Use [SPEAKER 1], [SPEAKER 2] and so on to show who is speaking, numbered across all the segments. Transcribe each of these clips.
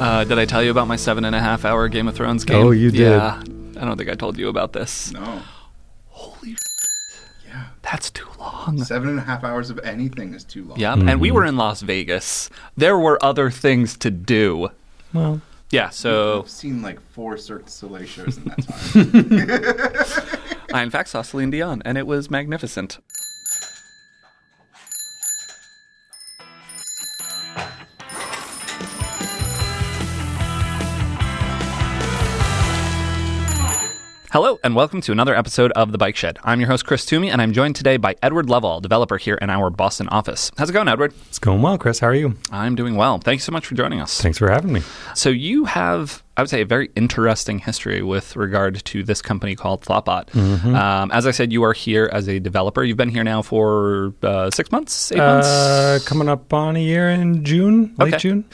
[SPEAKER 1] Uh, did I tell you about my seven and a half hour Game of Thrones game?
[SPEAKER 2] Oh, you did.
[SPEAKER 1] Yeah. I don't think I told you about this.
[SPEAKER 3] No.
[SPEAKER 1] Holy,
[SPEAKER 3] Yeah.
[SPEAKER 1] that's too long.
[SPEAKER 3] Seven and a half hours of anything is too long.
[SPEAKER 1] Yeah, and
[SPEAKER 2] Mm-hmm.
[SPEAKER 1] we were in Las Vegas. There were other things to do.
[SPEAKER 2] Well,
[SPEAKER 1] Yeah, so
[SPEAKER 3] I've seen like four Cirque du Soleil shows in that time.
[SPEAKER 1] I in fact saw Celine Dion, and it was magnificent. Hello, and welcome to another episode of The Bike Shed. I'm your host, Chris Toomey, and I'm joined today by Edward Loveall, developer here in our Boston office. How's it going, Edward?
[SPEAKER 2] it's going well, Chris. How are you?
[SPEAKER 1] I'm doing well. Thank you so much for joining us.
[SPEAKER 2] Thanks for having me.
[SPEAKER 1] So you have, I would say, a very interesting history with regard to this company called Thoughtbot. Um, as I said, you are here as a developer. You've been here now for uh, six months, eight months,
[SPEAKER 2] Uh, coming up on a year in June, late
[SPEAKER 1] Okay.
[SPEAKER 2] June.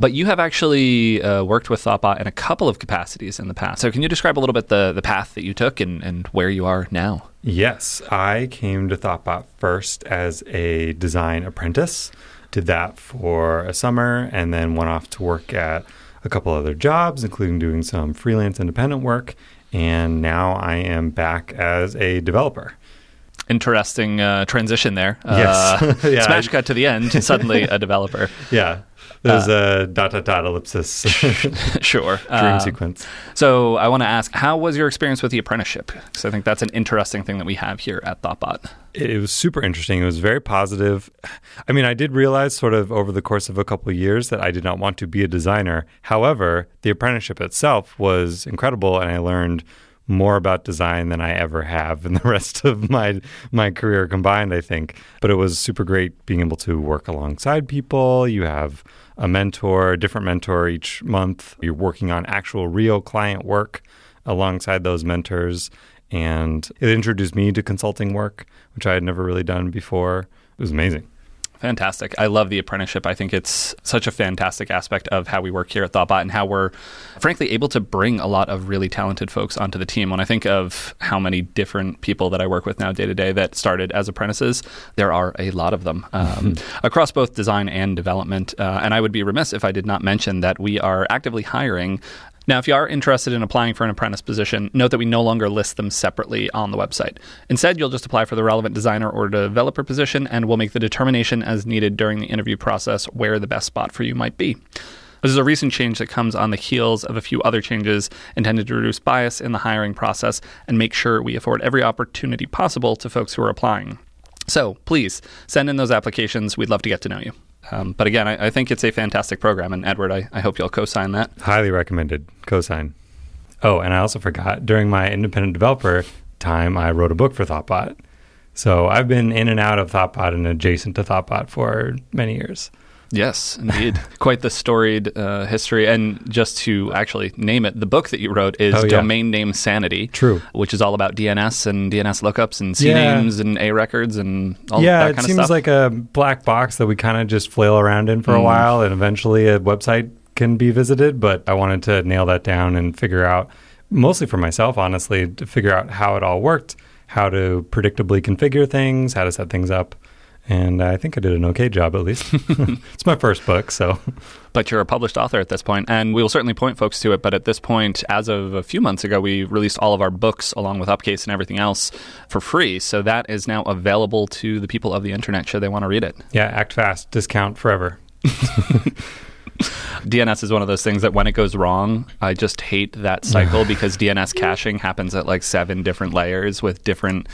[SPEAKER 1] but you have actually uh, worked with Thoughtbot in a couple of capacities in the past. So can you describe a little bit the the path that you took and, and where you are now?
[SPEAKER 2] Yes, I came to Thoughtbot first as a design apprentice. Did that for a summer and then went off to work at a couple other jobs, including doing some freelance independent work. And now I am back as a developer.
[SPEAKER 1] Interesting uh, transition there.
[SPEAKER 2] Yes.
[SPEAKER 1] Uh,
[SPEAKER 2] Yeah.
[SPEAKER 1] Smash cut to the end. Suddenly a developer.
[SPEAKER 2] Yeah, there's a dot dot dot ellipsis dream
[SPEAKER 1] sure. Uh,
[SPEAKER 2] sequence.
[SPEAKER 1] So I want to ask, how was your experience with the apprenticeship? Because I think that's an interesting thing that we have here at Thoughtbot.
[SPEAKER 2] It it was super interesting. It was very positive. I mean, I did realize sort of over the course of a couple of years that I did not want to be a designer. However, the apprenticeship itself was incredible, and I learned more about design than I ever have in the rest of my my career combined, I think. But it was super great being able to work alongside people. You have a mentor, a different mentor each month. You're working on actual real client work alongside those mentors. And it introduced me to consulting work, which I had never really done before. It was amazing.
[SPEAKER 1] Fantastic. I love the apprenticeship. I think it's such a fantastic aspect of how we work here at Thoughtbot and how we're, frankly, able to bring a lot of really talented folks onto the team. When I think of how many different people that I work with now day to day that started as apprentices, there are a lot of them um, across both design and development. Uh, and I would be remiss if I did not mention that we are actively hiring now, if you are interested in applying for an apprentice position, note that we no longer list them separately on the website. Instead, you'll just apply for the relevant designer or developer position, and we'll make the determination as needed during the interview process where the best spot for you might be. This is a recent change that comes on the heels of a few other changes intended to reduce bias in the hiring process and make sure we afford every opportunity possible to folks who are applying. So please send in those applications. We'd love to get to know you. Um, but again, I, I think it's a fantastic program, and Edward, I, I hope you'll co sign that.
[SPEAKER 2] Highly recommended. Cosign. Oh, and I also forgot during my independent developer time, I wrote a book for Thoughtbot. So I've been in and out of Thoughtbot and adjacent to Thoughtbot for many years.
[SPEAKER 1] Yes, indeed. Quite the storied uh, history. And just to actually name it, the book that you wrote is
[SPEAKER 2] Oh, yeah.
[SPEAKER 1] Domain Name Sanity.
[SPEAKER 2] True.
[SPEAKER 1] Which is all about DNS and DNS lookups and
[SPEAKER 2] Yeah.
[SPEAKER 1] CNAMEs and A records and all
[SPEAKER 2] yeah,
[SPEAKER 1] that
[SPEAKER 2] it
[SPEAKER 1] kind
[SPEAKER 2] seems
[SPEAKER 1] of stuff.
[SPEAKER 2] like a black box that we kind of just flail around in for a
[SPEAKER 1] Mm.
[SPEAKER 2] while, and eventually a website can be visited. But I wanted to nail that down and figure out, mostly for myself, honestly, to figure out how it all worked, how to predictably configure things, how to set things up. And I think I did an okay job, at least. it's my first book, so
[SPEAKER 1] but you're a published author at this point, and we will certainly point folks to it. But at this point, as of a few months ago, we released all of our books along with Upcase and everything else for free. So that is now available to the people of the internet should they want to read it.
[SPEAKER 2] yeah, act fast, discount forever.
[SPEAKER 1] DNS is one of those things that when it goes wrong, I just hate that cycle because DNS caching happens at like seven different layers with different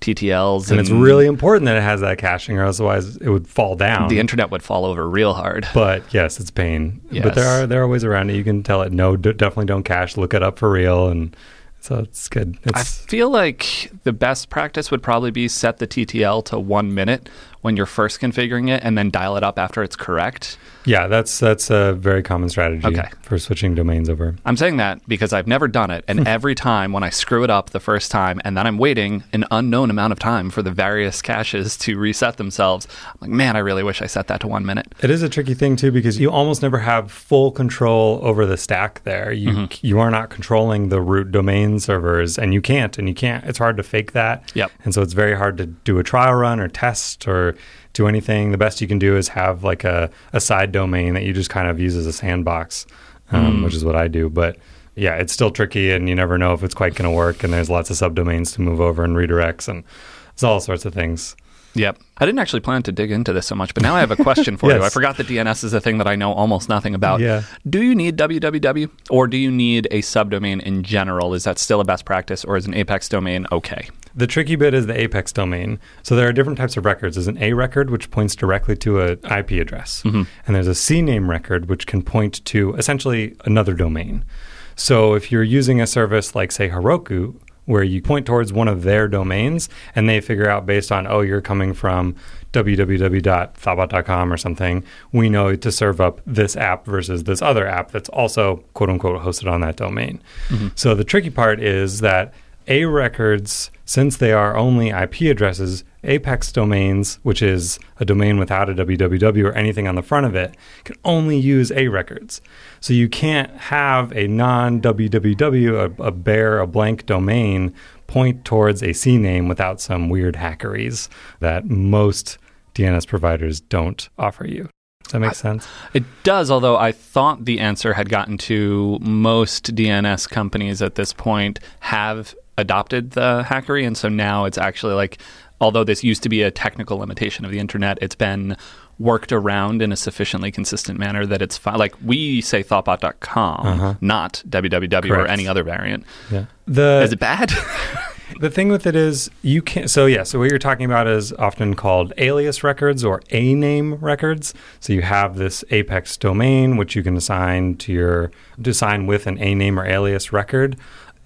[SPEAKER 1] TTLs.
[SPEAKER 2] And it's really important that it has that caching, or otherwise it would fall down.
[SPEAKER 1] the internet would fall over real hard.
[SPEAKER 2] But yes, it's pain.
[SPEAKER 1] Yes.
[SPEAKER 2] But there are there are ways around it. You can tell it no, d- definitely don't cache. Look it up for real, and so it's good.
[SPEAKER 1] I feel like the best practice would probably be set the TTL to one minute when you're first configuring it and then dial it up after it's correct.
[SPEAKER 2] yeah, that's that's a very common strategy
[SPEAKER 1] Okay.
[SPEAKER 2] for switching domains over.
[SPEAKER 1] I'm saying that because I've never done it. And every time when I screw it up the first time and then I'm waiting an unknown amount of time for the various caches to reset themselves, I'm like, man, I really wish I set that to one minute.
[SPEAKER 2] It is a tricky thing too because you almost never have full control over the stack there. You
[SPEAKER 1] Mm-hmm.
[SPEAKER 2] you are not controlling the root domain servers and you can't and you can't. It's hard to fake that.
[SPEAKER 1] Yep.
[SPEAKER 2] And so it's very hard to do a trial run or test or do anything. The best you can do is have like a, a side domain that you just kind of use as a sandbox um, which is what I do. But yeah, it's still tricky, and you never know if it's quite going to work. And there's lots of subdomains to move over and redirects, and it's all sorts of things.
[SPEAKER 1] Yep. I didn't actually plan to dig into this so much, but now I have a question for
[SPEAKER 2] Yes.
[SPEAKER 1] you. I forgot that DNS is a thing that I know almost nothing about.
[SPEAKER 2] Yeah.
[SPEAKER 1] Do you need www or do you need a subdomain in general? Is that still a best practice or is an Apex domain okay?
[SPEAKER 2] The tricky bit is the apex domain. So there are different types of records. There's an A record, which points directly to an IP address. Mm-hmm. And there's a CNAME record, which can point to essentially another domain. So if you're using a service like, say, Heroku, where you point towards one of their domains and they figure out based on, oh, you're coming from www.thoughtbot.com or something, we know to serve up this app versus this other app that's also quote unquote hosted on that domain. Mm-hmm. So the tricky part is that A records, since they are only IP addresses, Apex domains, which is a domain without a www or anything on the front of it, can only use A records. So you can't have a non www, a, a bare, a blank domain point towards a CNAME without some weird hackeries that most DNS providers don't offer you. Does that make sense?
[SPEAKER 1] It does, although I thought the answer had gotten to most DNS companies at this point have adopted the hackery. And so now it's actually like, although this used to be a technical limitation of the internet, it's been worked around in a sufficiently consistent manner that it's fine. Like we say thoughtbot.com, uh-huh. not www or any other variant.
[SPEAKER 2] Yeah. The
[SPEAKER 1] Is it bad?
[SPEAKER 2] The thing with it is you can't. so yeah, so what you're talking about is often called alias records or A name records. So you have this Apex domain which you can assign to your assign with an A name or alias record.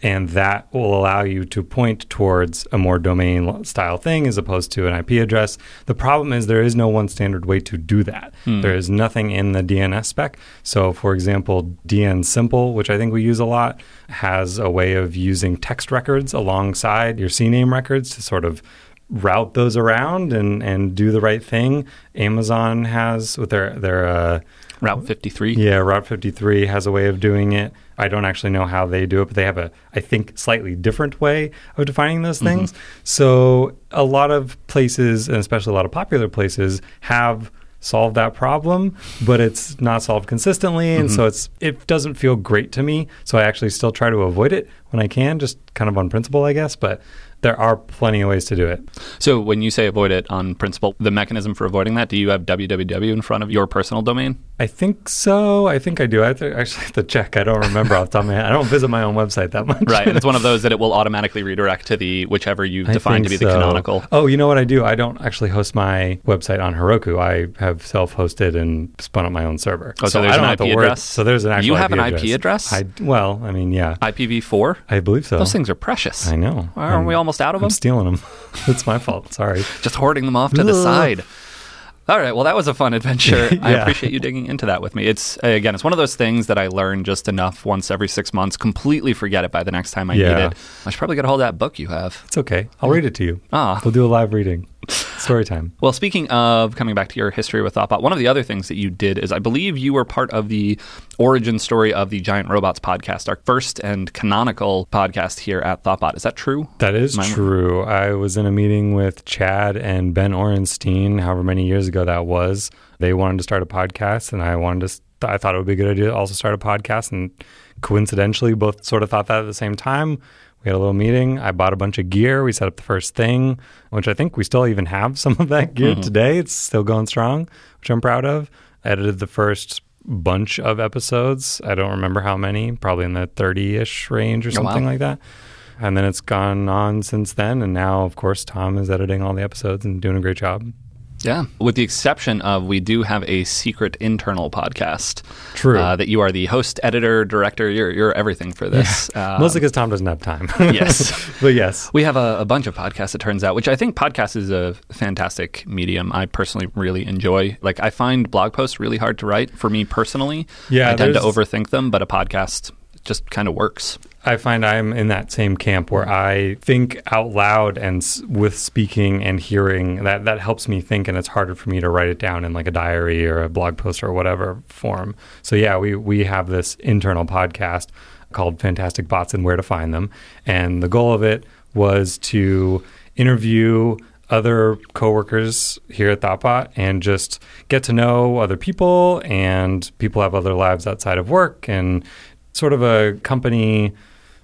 [SPEAKER 2] And that will allow you to point towards a more domain style thing as opposed to an IP address. The problem is there is no one standard way to do that. There is nothing in the DNS spec. So, for example, DNSimple, which I think we use a lot, has a way of using text records alongside your CNAME records to sort of route those around and, and do the right thing. Amazon has with their their uh,
[SPEAKER 1] Route 53.
[SPEAKER 2] yeah, Route 53 has a way of doing it. I don't actually know how they do it, but they have a, I think, slightly different way of defining those mm-hmm. things. So a lot of places, and especially a lot of popular places, have solved that problem, but it's not solved consistently, and mm-hmm. so it's it doesn't feel great to me. So I actually still try to avoid it when I can, just kind of on principle, I guess. But there are plenty of ways to do it.
[SPEAKER 1] So when you say avoid it on principle, the mechanism for avoiding that, do you have www in front of your personal domain?
[SPEAKER 2] I think so. I think I do. I have to, actually have to check. I don't remember off the top of my head. I don't visit my own website that much.
[SPEAKER 1] Right. and it's one of those that it will automatically redirect to the whichever you
[SPEAKER 2] I
[SPEAKER 1] define to be
[SPEAKER 2] think
[SPEAKER 1] the canonical.
[SPEAKER 2] Oh, you know what I do? I don't actually host my website on Heroku. I have self-hosted and spun up my own server.
[SPEAKER 1] Oh, so there's
[SPEAKER 2] I don't
[SPEAKER 1] an
[SPEAKER 2] have to
[SPEAKER 1] IP
[SPEAKER 2] worry-
[SPEAKER 1] address?
[SPEAKER 2] So there's an actual
[SPEAKER 1] You have
[SPEAKER 2] IP
[SPEAKER 1] an IP address?
[SPEAKER 2] I, well, I mean, yeah,
[SPEAKER 1] IPv4?
[SPEAKER 2] I believe so.
[SPEAKER 1] Those things are precious.
[SPEAKER 2] I know.
[SPEAKER 1] Aren't
[SPEAKER 2] I'm-
[SPEAKER 1] we almost out of them?
[SPEAKER 2] I'm stealing them. it's my fault. Sorry.
[SPEAKER 1] Just hoarding them off to the side. All right. Well, that was a fun adventure. I appreciate you digging into that with me. It's again, it's one of those things that I learn just enough once every six months. Completely forget it by the next time I need it. I should probably get a hold of that book you have.
[SPEAKER 2] It's okay. I'll read it to you.
[SPEAKER 1] Ah.
[SPEAKER 2] We'll do a live reading. Story time.
[SPEAKER 1] Well, speaking of coming back to your history with Thoughtbot, one of the other things that you did is I believe you were part of the origin story of the Giant Robots podcast, our first and canonical podcast here at Thoughtbot. Is that true?
[SPEAKER 2] That is true. I was in a meeting with Chad and Ben Orenstein, however many years ago that was. They wanted to start a podcast, and I wanted to. I thought it would be a good idea to also start a podcast, and coincidentally, both sort of thought that at the same time. We had a little meeting. I bought a bunch of gear. We set up the first thing, which I think we still even have some of that gear mm-hmm. today. It's still going strong, which I'm proud of. I edited the first bunch of episodes. I don't remember how many, probably in the 30 ish range or
[SPEAKER 1] Oh, wow.
[SPEAKER 2] something like that. And then it's gone on since then. And now, of course, Tom is editing all the episodes and doing a great job.
[SPEAKER 1] Yeah. With the exception of we do have a secret internal podcast.
[SPEAKER 2] True.
[SPEAKER 1] Uh, that you are the host, editor, director. You're, you're everything for this. Um,
[SPEAKER 2] Mostly because Tom doesn't have time.
[SPEAKER 1] Yes.
[SPEAKER 2] but yes.
[SPEAKER 1] We have a, a bunch of podcasts, it turns out, which I think podcast is a fantastic medium. I personally really enjoy. Like, I find blog posts really hard to write for me personally.
[SPEAKER 2] Yeah,
[SPEAKER 1] I tend to overthink them, but a podcast just kind of works.
[SPEAKER 2] I find I'm in that same camp where I think out loud and s- with speaking and hearing that that helps me think and it's harder for me to write it down in like a diary or a blog post or whatever form. So yeah, we we have this internal podcast called Fantastic Bots and Where to Find Them, and the goal of it was to interview other coworkers here at Thoughtbot and just get to know other people and people have other lives outside of work and sort of a company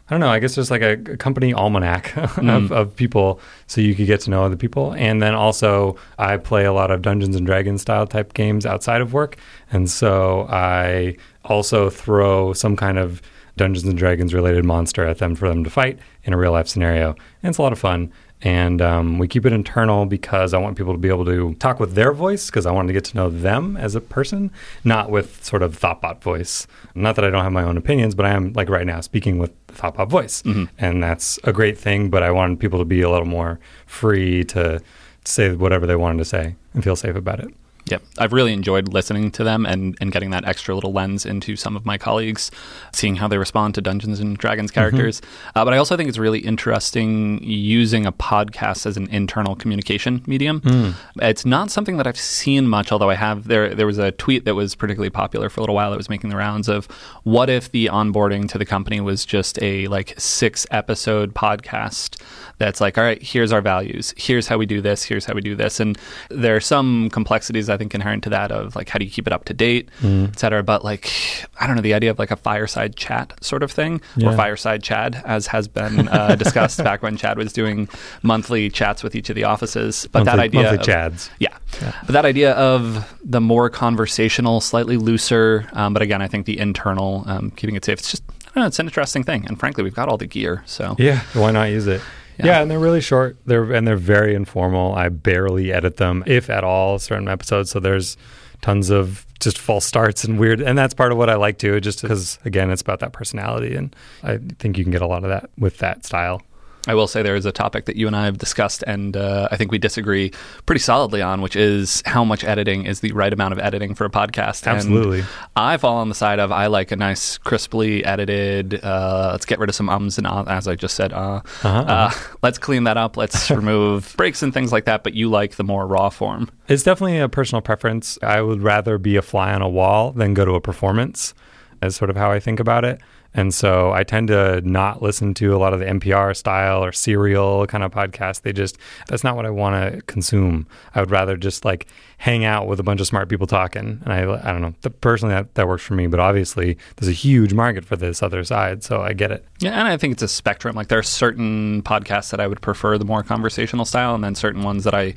[SPEAKER 2] I don't know. I guess there's like a, a company almanac of, hmm. of, people, so you could get to know other people. And then also, I play a lot of Dungeons and Dragons style type games outside of work, and so I also throw some kind of Dungeons and Dragons related monster at them for them to fight in a real life scenario. And it's a lot of fun. And um, we keep it internal because I want people to be able to talk with their voice because I want to get to know them as a person, not with sort of Thoughtbot voice. Not that I don't have my own opinions, but I am, like right now, speaking with Thoughtbot voice. Mm-hmm. And that's a great thing, but I wanted people to be a little more free to say whatever they wanted to say and feel safe about it.
[SPEAKER 1] Yep. I've really enjoyed listening to them and, and getting that extra little lens into some of my colleagues, seeing how they respond to Dungeons and Dragons mm-hmm. characters. Mm-hmm. Uh, but I also think it's really interesting using a podcast as an internal communication medium. Mm. It's not something that I've seen much, although I have. There, there was a tweet that was particularly popular for a little while that was making the rounds of what if the onboarding to the company was just a like six episode podcast that's like, all right, here's our values, here's how we do this, here's how we do this. And there are some complexities I think inherent to that of like how do you keep it up to date, mm. et cetera. But like I don't know, the idea of like a fireside chat sort of thing, yeah. or fireside Chad, as has been uh, discussed back when Chad was doing monthly chats with each of the offices.
[SPEAKER 2] But
[SPEAKER 1] monthly,
[SPEAKER 2] that idea monthly of, Chads.
[SPEAKER 1] Yeah. yeah. But that idea of the more conversational, slightly looser, um, but again, I think the internal, um, keeping it safe, it's just I don't know, it's an interesting thing. And frankly, we've got all the gear. So
[SPEAKER 2] yeah, why not use it? Yeah. yeah. and they're really short. They're and they're very informal. I barely edit them, if at all, certain episodes. So there's tons of just false starts and weird, and that's part of what I like too. Just because again, it's about that personality, and I think you can get a lot of that with that style.
[SPEAKER 1] I will say there is a topic that you and I have discussed, and uh, I think we disagree pretty solidly on, which is how much editing is the right amount of editing for a podcast.
[SPEAKER 2] Absolutely. And
[SPEAKER 1] I fall on the side of I like a nice, crisply edited. Uh, let's get rid of some ums and ahs, as I just said. Uh, uh-huh, uh, uh-huh. let's clean that up. Let's remove breaks and things like that. But you like the more raw form.
[SPEAKER 2] It's definitely a personal preference. I would rather be a fly on a wall than go to a performance. As sort of how I think about it. And so I tend to not listen to a lot of the NPR style or serial kind of podcasts. They just, that's not what I want to consume. I would rather just like hang out with a bunch of smart people talking. And I, I don't know, the, personally that, that works for me, but obviously there's a huge market for this other side. So I get it.
[SPEAKER 1] Yeah. And I think it's a spectrum. Like there are certain podcasts that I would prefer the more conversational style and then certain ones that I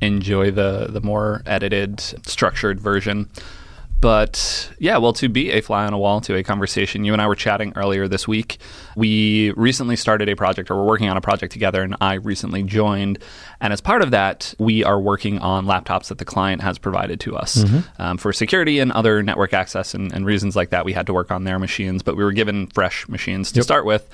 [SPEAKER 1] enjoy the, the more edited, structured version. But yeah, well, to be a fly on a wall to a conversation, you and I were chatting earlier this week. We recently started a project, or we're working on a project together, and I recently joined. And as part of that, we are working on laptops that the client has provided to us mm-hmm. um, for security and other network access and, and, reasons like that. We had to work on their machines, but we were given fresh machines to yep. start with.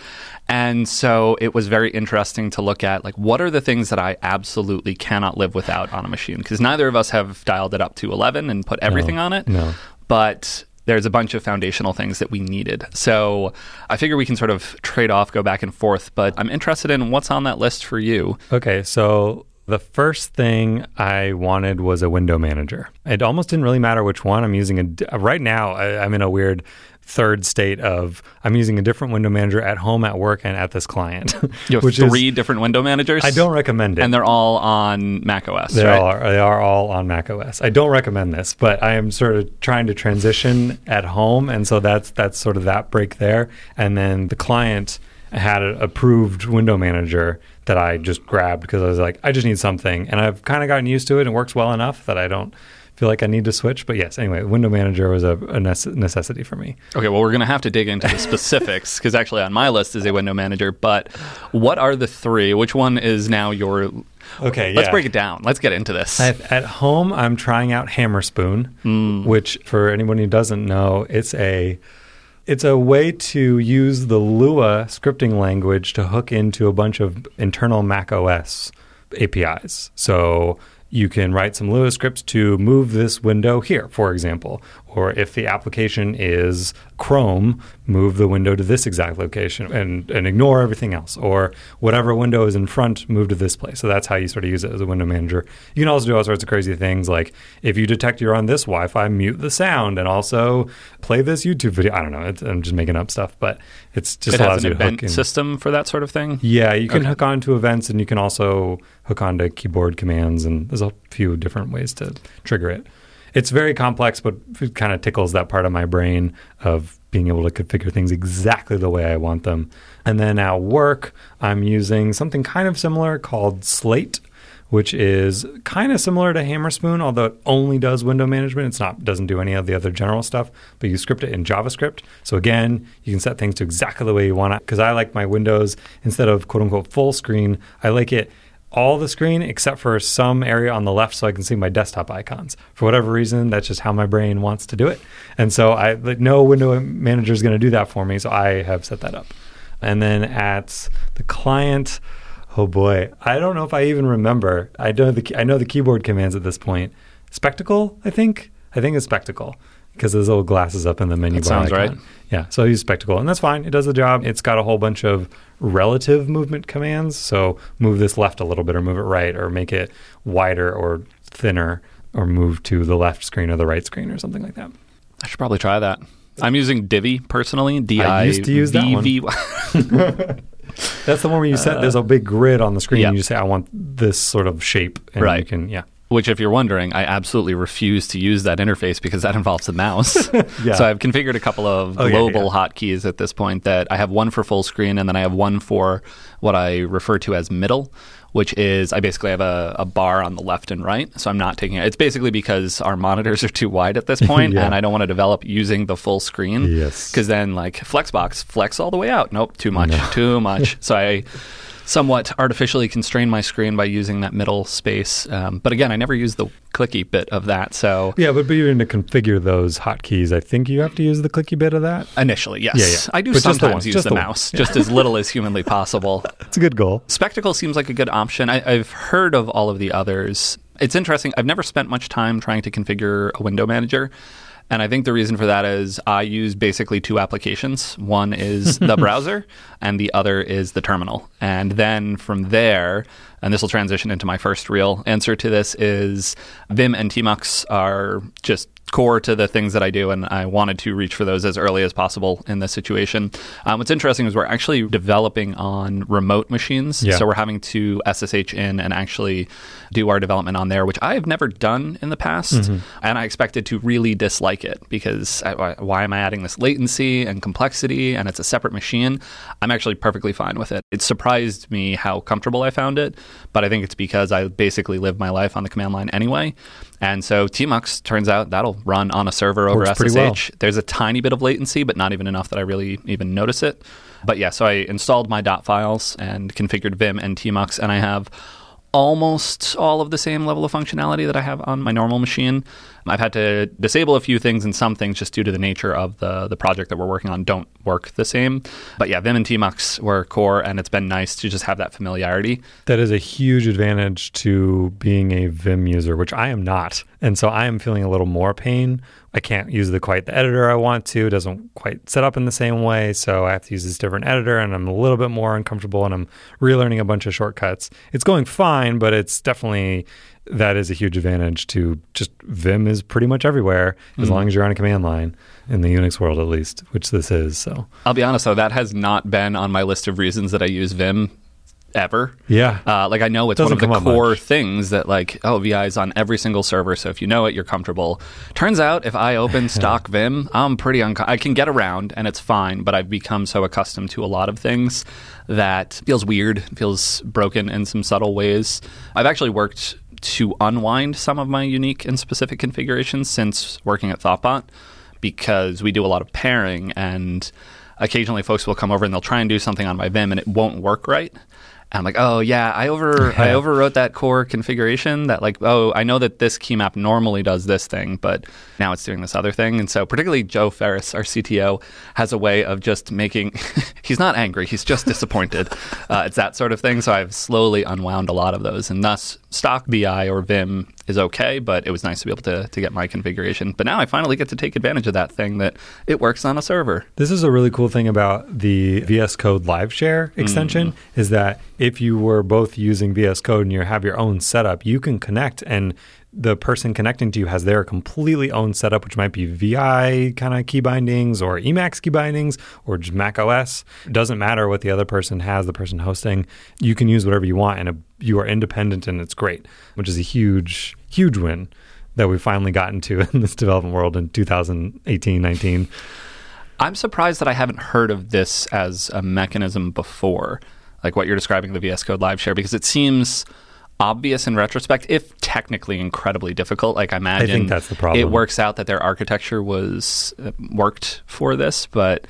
[SPEAKER 1] And so it was very interesting to look at like what are the things that I absolutely cannot live without on a machine because neither of us have dialed it up to 11 and put everything
[SPEAKER 2] no,
[SPEAKER 1] on it.
[SPEAKER 2] No.
[SPEAKER 1] But there's a bunch of foundational things that we needed. So I figure we can sort of trade off, go back and forth, but I'm interested in what's on that list for you.
[SPEAKER 2] Okay, so the first thing I wanted was a window manager. It almost didn't really matter which one I'm using. A, right now, I, I'm in a weird third state of I'm using a different window manager at home, at work, and at this client.
[SPEAKER 1] You have three is, different window managers.
[SPEAKER 2] I don't recommend it,
[SPEAKER 1] and they're all on Mac OS.
[SPEAKER 2] They
[SPEAKER 1] right?
[SPEAKER 2] are. They are all on Mac OS. I don't recommend this, but I am sort of trying to transition at home, and so that's that's sort of that break there. And then the client had an approved window manager that I just grabbed because I was like, I just need something, and I've kind of gotten used to it and it works well enough that I don't feel like I need to switch. But yes, anyway, window manager was a, a necessity for me.
[SPEAKER 1] Okay, well, we're going to have to dig into the specifics because actually on my list is a window manager. But what are the three? Which one is now your
[SPEAKER 2] Okay,
[SPEAKER 1] let's
[SPEAKER 2] yeah.
[SPEAKER 1] break it down. Let's get into this.
[SPEAKER 2] At, at home, I'm trying out Hammerspoon, mm. which, for anyone who doesn't know, it's a it's a way to use the Lua scripting language to hook into a bunch of internal Mac OS APIs. So you can write some Lua scripts to move this window here, for example. Or if the application is Chrome, move the window to this exact location and, and ignore everything else. Or whatever window is in front, move to this place. So that's how you sort of use it as a window manager. You can also do all sorts of crazy things like if you detect you're on this Wi Fi, mute the sound and also play this YouTube video. I don't know. It's, I'm just making up stuff, but it's just
[SPEAKER 1] it
[SPEAKER 2] allows
[SPEAKER 1] has an
[SPEAKER 2] you to hook
[SPEAKER 1] event
[SPEAKER 2] in.
[SPEAKER 1] system for that sort of thing.
[SPEAKER 2] Yeah, you can
[SPEAKER 1] Okay.
[SPEAKER 2] hook onto events and you can also hook onto keyboard commands, and there's a few different ways to trigger it. It's very complex, but it kind of tickles that part of my brain of being able to configure things exactly the way I want them. And then at work, I'm using something kind of similar called Slate, which is kind of similar to Hammerspoon, although it only does window management. It's not doesn't do any of the other general stuff, but you script it in JavaScript. So again, you can set things to exactly the way you want it. Because I like my windows instead of quote unquote full screen, I like it all the screen except for some area on the left so I can see my desktop icons. For whatever reason, that's just how my brain wants to do it. And so I like, no window manager is going to do that for me, so I have set that up. And then at the client, oh boy, I don't know if I even remember. I know the I know the keyboard commands at this point. Spectacle, I think. I think it's Spectacle because there's little glasses up in the menu
[SPEAKER 1] That
[SPEAKER 2] bar.
[SPEAKER 1] sounds
[SPEAKER 2] icon.
[SPEAKER 1] right.
[SPEAKER 2] Yeah, so I use Spectacle, and that's fine. It does the job. It's got a whole bunch of relative movement commands. So move this left a little bit, or move it right, or make it wider or thinner, or move to the left screen or the right screen, or something like that.
[SPEAKER 1] I should probably try that. I'm using Divvy personally. D I
[SPEAKER 2] used to use that one. That's the one where you set. There's a big grid on the screen,
[SPEAKER 1] yeah.
[SPEAKER 2] and you just say, "I want this sort of shape," and you
[SPEAKER 1] Right.
[SPEAKER 2] can, yeah.
[SPEAKER 1] Which, if you're wondering, I absolutely refuse to use that interface because that involves a mouse.
[SPEAKER 2] Yeah.
[SPEAKER 1] So I've configured a couple of
[SPEAKER 2] Oh, yeah,
[SPEAKER 1] global
[SPEAKER 2] yeah.
[SPEAKER 1] hotkeys at this point that I have one for full screen and then I have one for what I refer to as middle, which is I basically have a, a bar on the left and right. So I'm not taking it. It's basically because our monitors are too wide at this point
[SPEAKER 2] Yeah.
[SPEAKER 1] and I don't want to develop using the full screen.
[SPEAKER 2] Yes.
[SPEAKER 1] Because then, like, Flexbox, flex all the way out. Nope, too much, too much. So I somewhat artificially constrain my screen by using that middle space. Um, but again, I never use the clicky bit of that. So
[SPEAKER 2] Yeah, but, even to configure those hotkeys, I think you have to use the clicky bit of that.
[SPEAKER 1] initially, yes.
[SPEAKER 2] Yeah, yeah.
[SPEAKER 1] I do
[SPEAKER 2] But just the
[SPEAKER 1] sometimes use
[SPEAKER 2] just
[SPEAKER 1] the,
[SPEAKER 2] the
[SPEAKER 1] mouse, just as little as humanly possible.
[SPEAKER 2] It's a good goal.
[SPEAKER 1] Spectacle seems like a good option. I, I've heard of all of the others. It's interesting. I've never spent much time trying to configure a window manager. And I think the reason for that is I use basically two applications. One is the browser, and the other is the terminal. And then from there, and this will transition into my first real answer to this, is Vim and Tmux are just core to the things that I do, and I wanted to reach for those as early as possible in this situation. Um, what's interesting is we're actually developing on remote machines,
[SPEAKER 2] Yeah.
[SPEAKER 1] so we're having to SSH in and actually do our development on there, which I have never done in the past, and I expected to really dislike it because I, why am I adding this latency and complexity, and it's a separate machine? I'm actually perfectly fine with it. It surprised me how comfortable I found it, but I think it's because I basically live my life on the command line anyway. And so Tmux turns out that'll run on a server over
[SPEAKER 2] Works
[SPEAKER 1] SSH.
[SPEAKER 2] well.
[SPEAKER 1] There's a tiny bit of latency, but not even enough that I really even notice it. But yeah, so I installed my dot files and configured Vim and Tmux, and I have almost all of the same level of functionality that I have on my normal machine. I've had to disable a few things, and some things just due to the nature of the the project that we're working on don't work the same. But yeah, Vim and Tmux were core, and it's been nice to just have that familiarity.
[SPEAKER 2] That is a huge advantage to being a Vim user, which I am not. And so I am feeling a little more pain. I can't use the quite the editor I want to. It doesn't quite set up in the same way. So I have to use this different editor and I'm a little bit more uncomfortable and I'm relearning a bunch of shortcuts. It's going fine, but it's definitely that is a huge advantage to just Vim is pretty much everywhere as mm-hmm. long as you're on a command line in the Unix world at least, which this is. So
[SPEAKER 1] I'll be honest though, that has not been on my list of reasons that I use Vim ever.
[SPEAKER 2] yeah.
[SPEAKER 1] Uh, like I know it's
[SPEAKER 2] Doesn't
[SPEAKER 1] one of the core
[SPEAKER 2] much.
[SPEAKER 1] things that like oh VI is on every single server, so if you know it, you're comfortable. Turns out if I open stock Vim, I'm pretty unco- I can get around and it's fine, but I've become so accustomed to a lot of things that feels weird, feels broken in some subtle ways. I've actually worked to unwind some of my unique and specific configurations since working at Thoughtbot because we do a lot of pairing and occasionally folks will come over and they'll try and do something on my Vim and it won't work right. And I'm like, oh yeah, I over I overwrote that core configuration. That like, oh, I know that this key map normally does this thing, but now it's doing this other thing. And so, particularly Joe Ferris, our CTO, has a way of just making. he's not angry; he's just disappointed. uh, it's that sort of thing. So I've slowly unwound a lot of those, and thus stock VI or Vim is okay, but it was nice to be able to, to get my configuration. But now I finally get to take advantage of that thing that it works on a server.
[SPEAKER 2] This is a really cool thing about the VS Code Live Share extension mm. is that if you were both using VS Code and you have your own setup, you can connect and the person connecting to you has their completely own setup, which might be VI kind of key bindings or Emacs key bindings or just Mac OS. It doesn't matter what the other person has, the person hosting. You can use whatever you want and you are independent and it's great, which is a huge, huge win that we've finally gotten to in this development world in 2018, 19.
[SPEAKER 1] I'm surprised that I haven't heard of this as a mechanism before, like what you're describing the VS Code Live Share, because it seems obvious in retrospect, if technically incredibly difficult. Like I imagine,
[SPEAKER 2] I think that's the problem.
[SPEAKER 1] It works out that their architecture was uh, worked for this, but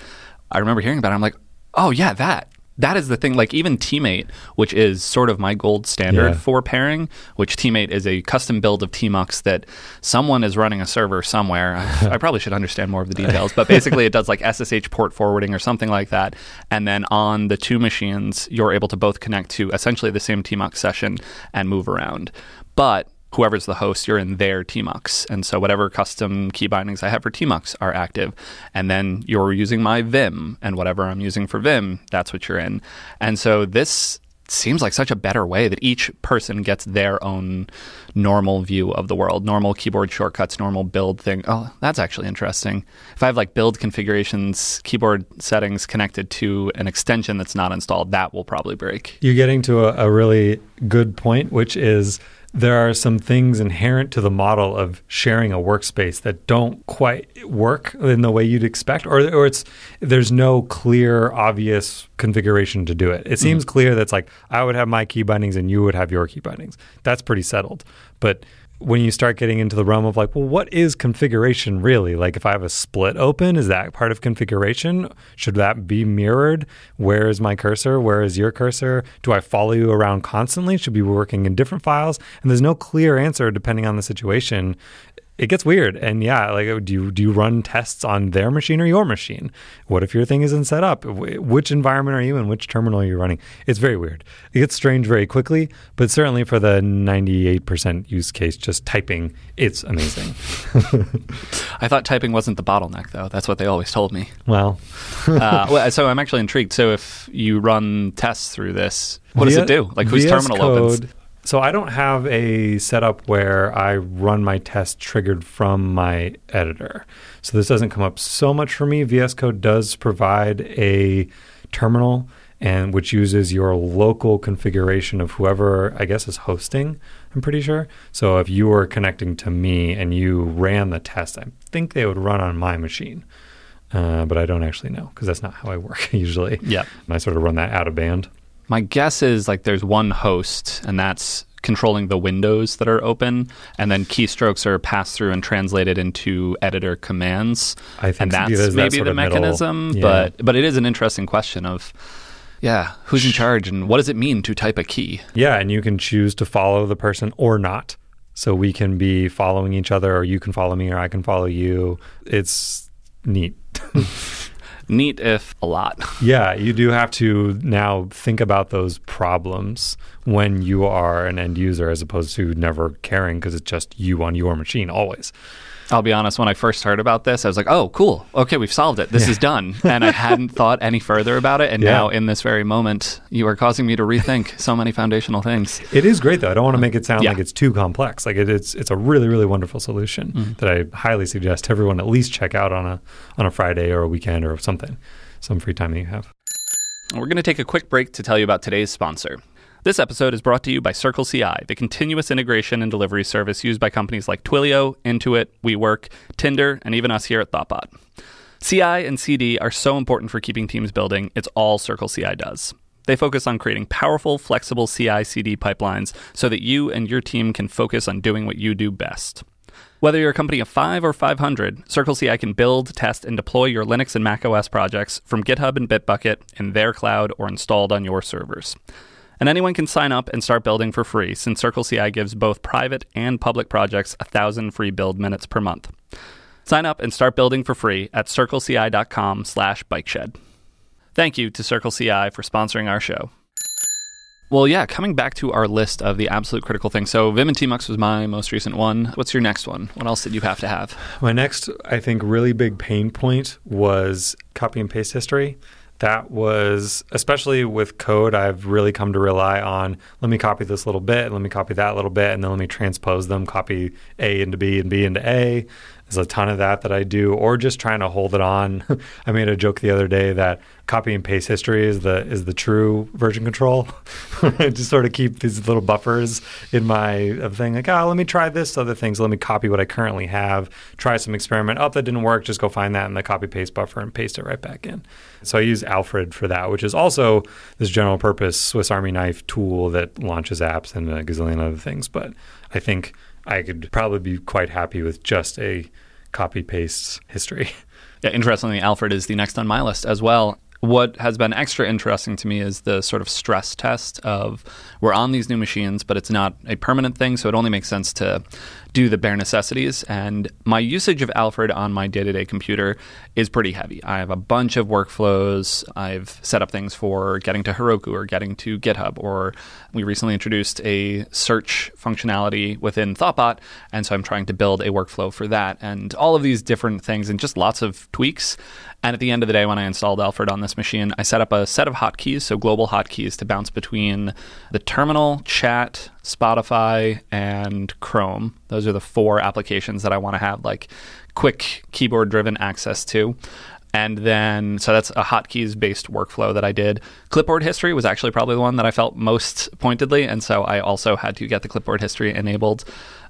[SPEAKER 1] I remember hearing about it. I'm like, oh yeah, that that is the thing. Like even tmate, which is sort of my gold standard yeah. for pairing, which tmate is a custom build of Tmux that someone is running a server somewhere. I, I probably should understand more of the details, but basically it does like SSH port forwarding or something like that. And then on the two machines, you're able to both connect to essentially the same Tmux session and move around. But whoever's the host, you're in their tmux. And so whatever custom key bindings I have for tmux are active. And then you're using my Vim, and whatever I'm using for Vim, that's what you're in. And so this seems like such a better way that each person gets their own normal view of the world, normal keyboard shortcuts, normal build thing. Oh, that's actually interesting. If I have like build configurations, keyboard settings connected to an extension that's not installed, that will probably break.
[SPEAKER 2] You're getting to a, a really good point, which is there are some things inherent to the model of sharing a workspace that don't quite work in the way you'd expect, or, or it's there's no clear, obvious configuration to do it. It seems mm-hmm. clear that's like I would have my key bindings and you would have your key bindings. That's pretty settled. But when you start getting into the realm of like, well, what is configuration really? Like, if I have a split open, is that part of configuration? Should that be mirrored? Where is my cursor? Where is your cursor? Do I follow you around constantly? Should be working in different files? And there's no clear answer depending on the situation it gets weird. And yeah, like do you do you run tests on their machine or your machine? What if your thing isn't set up? Which environment are you in? Which terminal are you running? It's very weird. It gets strange very quickly, but certainly for the 98% use case, just typing, it's amazing.
[SPEAKER 1] I thought typing wasn't the bottleneck, though. That's what they always told me.
[SPEAKER 2] Well,
[SPEAKER 1] uh, well so I'm actually intrigued. So if you run tests through this, what does it do? Like whose
[SPEAKER 2] VS
[SPEAKER 1] terminal
[SPEAKER 2] Code,
[SPEAKER 1] opens?
[SPEAKER 2] So I don't have a setup where I run my test triggered from my editor. So this doesn't come up so much for me. VS Code does provide a terminal and which uses your local configuration of whoever I guess is hosting. I'm pretty sure. So if you were connecting to me and you ran the test, I think they would run on my machine. Uh, but I don't actually know because that's not how I work usually.
[SPEAKER 1] Yeah, And
[SPEAKER 2] I sort of run that out of band.
[SPEAKER 1] My guess is like there's one host, and that's controlling the windows that are open, and then keystrokes are passed through and translated into editor commands.
[SPEAKER 2] I think
[SPEAKER 1] and that's
[SPEAKER 2] that
[SPEAKER 1] maybe the mechanism,
[SPEAKER 2] yeah.
[SPEAKER 1] but but it is an interesting question of. Yeah, who's in charge and what does it mean to type a key?
[SPEAKER 2] Yeah, and you can choose to follow the person or not. So we can be following each other, or you can follow me, or I can follow you. It's neat.
[SPEAKER 1] neat if a lot.
[SPEAKER 2] Yeah, you do have to now think about those problems when you are an end user as opposed to never caring because it's just you on your machine always.
[SPEAKER 1] I'll be honest, when I first heard about this, I was like, oh, cool. Okay, we've solved it. This yeah. is done. And I hadn't thought any further about it. And yeah. now, in this very moment, you are causing me to rethink so many foundational things.
[SPEAKER 2] It is great, though. I don't want to make it sound yeah. like it's too complex. Like, it, it's it's a really, really wonderful solution mm-hmm. that I highly suggest everyone at least check out on a, on a Friday or a weekend or something, some free time that you have.
[SPEAKER 1] We're going to take a quick break to tell you about today's sponsor. This episode is brought to you by CircleCI, the continuous integration and delivery service used by companies like Twilio, Intuit, WeWork, Tinder, and even us here at Thoughtbot. CI and CD are so important for keeping teams building, it's all CircleCI does. They focus on creating powerful, flexible CI CD pipelines so that you and your team can focus on doing what you do best. Whether you're a company of 5 or 500, CircleCI can build, test, and deploy your Linux and Mac OS projects from GitHub and Bitbucket in their cloud or installed on your servers. And anyone can sign up and start building for free since CircleCI gives both private and public projects a thousand free build minutes per month. Sign up and start building for free at circleci.com slash bikeshed. Thank you to CircleCI for sponsoring our show. Well, yeah, coming back to our list of the absolute critical things. So, Vim and Tmux was my most recent one. What's your next one? What else did you have to have?
[SPEAKER 2] My next, I think, really big pain point was copy and paste history. That was, especially with code, I've really come to rely on let me copy this little bit, let me copy that little bit, and then let me transpose them, copy A into B and B into A. There's a ton of that that I do, or just trying to hold it on. I made a joke the other day that copy and paste history is the is the true version control. Just sort of keep these little buffers in my thing, like, oh, let me try this other things. Let me copy what I currently have, try some experiment. Oh, that didn't work. Just go find that in the copy paste buffer and paste it right back in. So I use Alfred for that, which is also this general purpose Swiss Army knife tool that launches apps and a gazillion other things. But I think I could probably be quite happy with just a copy paste history.
[SPEAKER 1] Yeah, interestingly, Alfred is the next on my list as well. What has been extra interesting to me is the sort of stress test of we're on these new machines, but it's not a permanent thing, so it only makes sense to do the bare necessities. And my usage of Alfred on my day to day computer is pretty heavy. I have a bunch of workflows. I've set up things for getting to Heroku or getting to GitHub, or we recently introduced a search functionality within Thoughtbot. And so I'm trying to build a workflow for that and all of these different things and just lots of tweaks. And at the end of the day, when I installed Alfred on this machine, I set up a set of hotkeys, so global hotkeys to bounce between the terminal, chat, Spotify, and Chrome. Those are the four applications that I want to have like quick keyboard driven access to. And then, so that's a hotkeys based workflow that I did. Clipboard history was actually probably the one that I felt most pointedly. And so I also had to get the clipboard history enabled.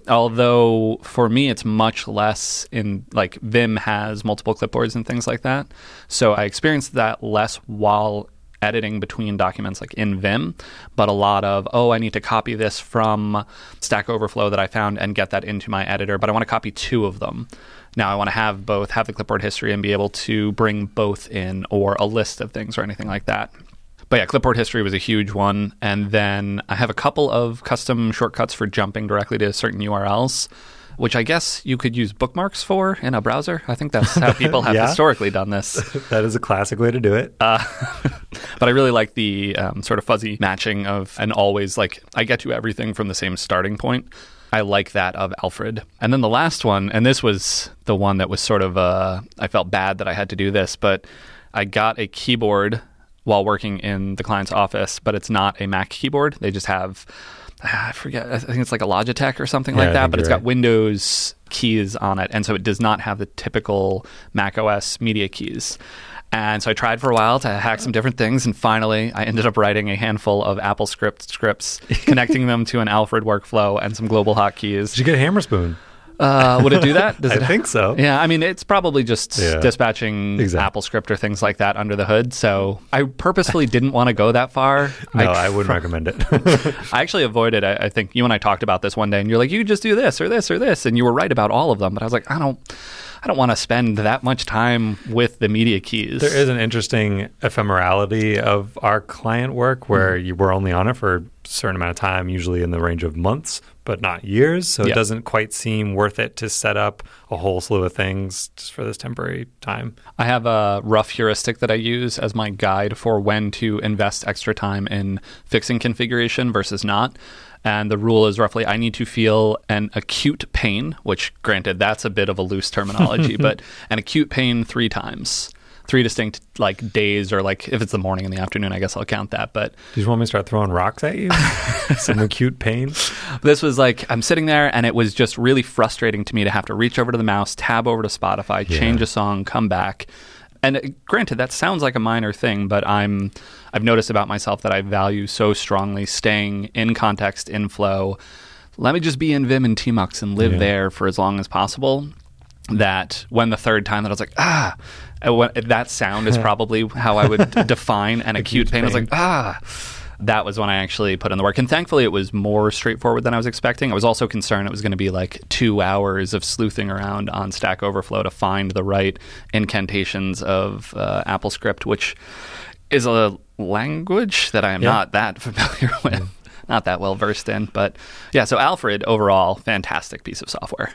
[SPEAKER 1] Although for me, it's much less in like Vim has multiple clipboards and things like that. So I experienced that less while editing between documents like in Vim, but a lot of, oh, I need to copy this from Stack Overflow that I found and get that into my editor, but I want to copy two of them. Now I want to have both, have the clipboard history and be able to bring both in or a list of things or anything like that. But yeah, clipboard history was a huge one. And then I have a couple of custom shortcuts for jumping directly to certain URLs which I guess you could use bookmarks for in a browser. I think that's how people have
[SPEAKER 2] Yeah.
[SPEAKER 1] historically done this.
[SPEAKER 2] that is a classic way to do it.
[SPEAKER 1] Uh, but I really like the um, sort of fuzzy matching of, and always like, I get to everything from the same starting point. I like that of Alfred. And then the last one, and this was the one that was sort of, uh, I felt bad that I had to do this, but I got a keyboard while working in the client's office, but it's not a Mac keyboard. They just have, Ah, I forget, I think it's like a Logitech or something
[SPEAKER 2] Yeah,
[SPEAKER 1] like that, but it's got
[SPEAKER 2] right.
[SPEAKER 1] Windows keys on it. And so it does not have the typical Mac OS media keys. And so I tried for a while to hack some different things, and finally I ended up writing a handful of AppleScript scripts, connecting them to an Alfred workflow and some global hotkeys.
[SPEAKER 2] Did you get a hammer spoon?
[SPEAKER 1] Uh, would it do that? Does
[SPEAKER 2] I
[SPEAKER 1] it
[SPEAKER 2] think so.
[SPEAKER 1] yeah, I mean, it's probably just
[SPEAKER 2] Yeah.
[SPEAKER 1] dispatching
[SPEAKER 2] Exactly.
[SPEAKER 1] AppleScript or things like that under the hood. So I purposefully didn't want to go that far.
[SPEAKER 2] No, I, wouldn't
[SPEAKER 1] tr-
[SPEAKER 2] recommend it.
[SPEAKER 1] I actually avoided. I, I think you and I talked about this one day, and you're like, "You just do this or this or this," and you were right about all of them. But I was like, I don't, I don't want to spend that much time with the media keys.
[SPEAKER 2] There is an interesting ephemerality of our client work where
[SPEAKER 1] Mm-hmm.
[SPEAKER 2] you were only on it for a certain amount of time, usually in the range of months, but not years. So
[SPEAKER 1] Yeah.
[SPEAKER 2] it doesn't quite seem worth it to set up a whole slew of things just for this temporary time.
[SPEAKER 1] I have a rough heuristic that I use as my guide for when to invest extra time in fixing configuration versus not. And the rule is roughly I need to feel an acute pain, which granted that's a bit of a loose terminology, but an acute pain three times. Three distinct like days or like if it's the morning and the afternoon, I guess I'll count that. But
[SPEAKER 2] Do you want me to start throwing rocks at you? Some acute pain?
[SPEAKER 1] this was like I'm sitting there and it was just really frustrating to me to have to reach over to the mouse, tab over to Spotify,
[SPEAKER 2] Yeah.
[SPEAKER 1] change a song, come back. And uh, granted, that sounds like a minor thing, but I'm I've noticed about myself that I value so strongly staying in context, in flow. Let me just be in Vim and Tmux and live
[SPEAKER 2] Yeah.
[SPEAKER 1] there for as long as possible. That when the third time that I was like ah, that sound is probably how I would define an acute pain. I was like ah that was when I actually put in the work. And thankfully, it was more straightforward than I was expecting. I was also concerned it was going to be like two hours of sleuthing around on Stack Overflow to find the right incantations of uh, AppleScript, which is a language that I am
[SPEAKER 2] Yeah.
[SPEAKER 1] not that familiar with, not that well versed in. But yeah, so Alfred overall, fantastic piece of software.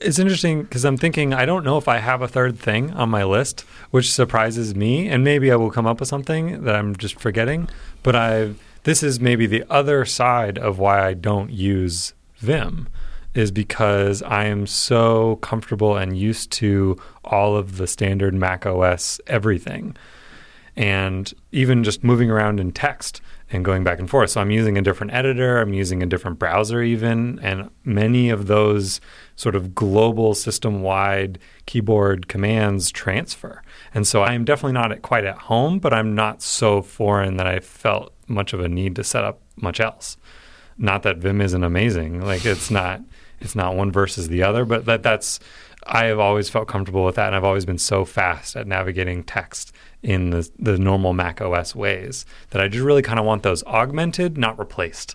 [SPEAKER 2] It's interesting because I'm thinking I don't know if I have a third thing on my list, which surprises me, and maybe I will come up with something that I'm just forgetting. But I this is maybe the other side of why I don't use Vim is because I am so comfortable and used to all of the standard Mac OS everything. And even just moving around in text and going back and forth. So I'm using a different editor, I'm using a different browser, even, and many of those sort of global system wide keyboard commands transfer. And so I'm definitely not quite at home, but I'm not so foreign that I felt much of a need to set up much else. Not that Vim isn't amazing, like it's not it's not one versus the other, but that that's I have always felt comfortable with that, and I've always been so fast at navigating text in the the normal Mac OS ways that I just really kind of want those augmented, not replaced.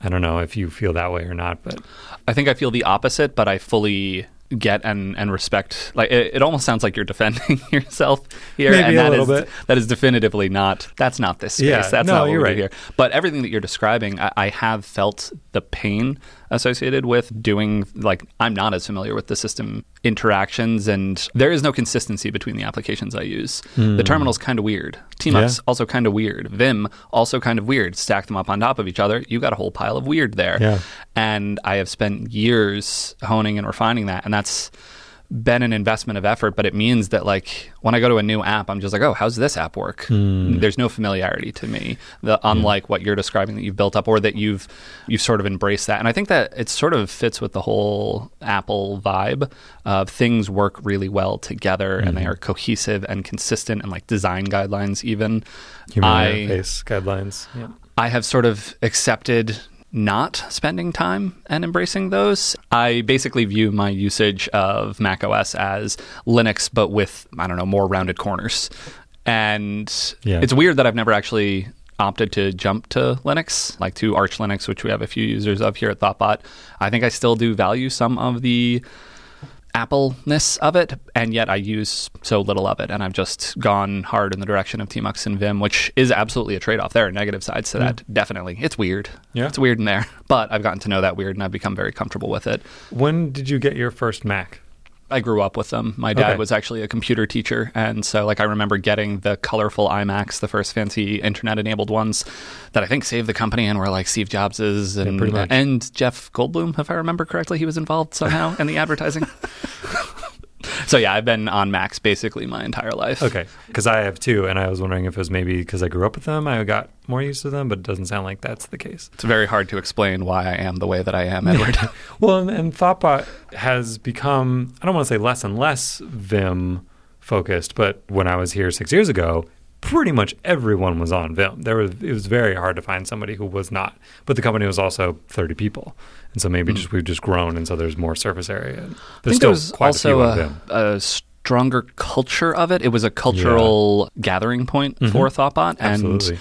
[SPEAKER 2] I don't know if you feel that way or not, but
[SPEAKER 1] I think I feel the opposite, but I fully get and, and respect. Like it, it almost sounds like you're defending yourself here,
[SPEAKER 2] Maybe
[SPEAKER 1] and
[SPEAKER 2] a little
[SPEAKER 1] is
[SPEAKER 2] bit.
[SPEAKER 1] that is definitively not. That's not this space.
[SPEAKER 2] Yeah,
[SPEAKER 1] that's
[SPEAKER 2] no,
[SPEAKER 1] not what
[SPEAKER 2] you're right.
[SPEAKER 1] here. But everything that you're describing, I, I have felt the pain associated with doing. Like I'm not as familiar with the system interactions, and there is no consistency between the applications I use. The terminal's kind of weird. Tmux
[SPEAKER 2] Hmm. Yeah.
[SPEAKER 1] also kind of weird. Vim also kind of weird. Stack them up on top of each other, you got a whole pile of weird there.
[SPEAKER 2] Yeah.
[SPEAKER 1] And I have spent years honing and refining that. And that's been an investment of effort, but it means that like when I go to a new app, I'm just like, oh, how's this app work? Hmm. There's no familiarity to me, the, unlike what you're describing that you've built up or that you've you've sort of embraced that. And I think that it sort of fits with the whole Apple vibe of things work really well together and they hmm. are cohesive and consistent and like design guidelines even.
[SPEAKER 2] human
[SPEAKER 1] I-
[SPEAKER 2] interface guidelines. Yeah.
[SPEAKER 1] I have sort of accepted not spending time and embracing those. I basically view my usage of Mac OS as Linux, but with, I don't know, more rounded corners. And
[SPEAKER 2] Yeah.
[SPEAKER 1] it's weird that I've never actually opted to jump to Linux, like to Arch Linux, which we have a few users of here at Thoughtbot. I think I still do value some of the Apple-ness of it, and yet I use so little of it, and I've just gone hard in the direction of Tmux and Vim, which is absolutely a trade-off. There are negative sides to that, mm. definitely. It's weird.
[SPEAKER 2] Yeah.
[SPEAKER 1] It's weird in there, but I've gotten to know that weird, and I've become very comfortable with it.
[SPEAKER 2] When did you get your first Mac?
[SPEAKER 1] I grew up with them. My dad
[SPEAKER 2] Okay.
[SPEAKER 1] was actually a computer teacher, and so like I remember getting the colorful iMacs, the first fancy internet-enabled ones that I think saved the company and were like Steve Jobs's and
[SPEAKER 2] much.
[SPEAKER 1] and Jeff Goldblum, if I remember correctly, he was involved somehow in the advertising. so yeah, I've been on Macs basically my entire life.
[SPEAKER 2] Okay, because I have two, and I was wondering if it was maybe because I grew up with them, I got more used to them, but it doesn't sound like that's the case.
[SPEAKER 1] It's very hard to explain why I am the way that I am, Edward.
[SPEAKER 2] Well, and, and Thoughtbot has become, I don't want to say less and less Vim focused, but when I was here six years ago, pretty much everyone was on Vim. There was, it was very hard to find somebody who was not. But the company was also 30 people. And so maybe hmm. just we've just grown, and so there's more surface area.
[SPEAKER 1] I
[SPEAKER 2] There's
[SPEAKER 1] think
[SPEAKER 2] still
[SPEAKER 1] there was
[SPEAKER 2] quite a
[SPEAKER 1] also
[SPEAKER 2] few on
[SPEAKER 1] a, a stronger culture of it. It was a cultural gathering point mm-hmm. for Thoughtbot, and
[SPEAKER 2] Absolutely.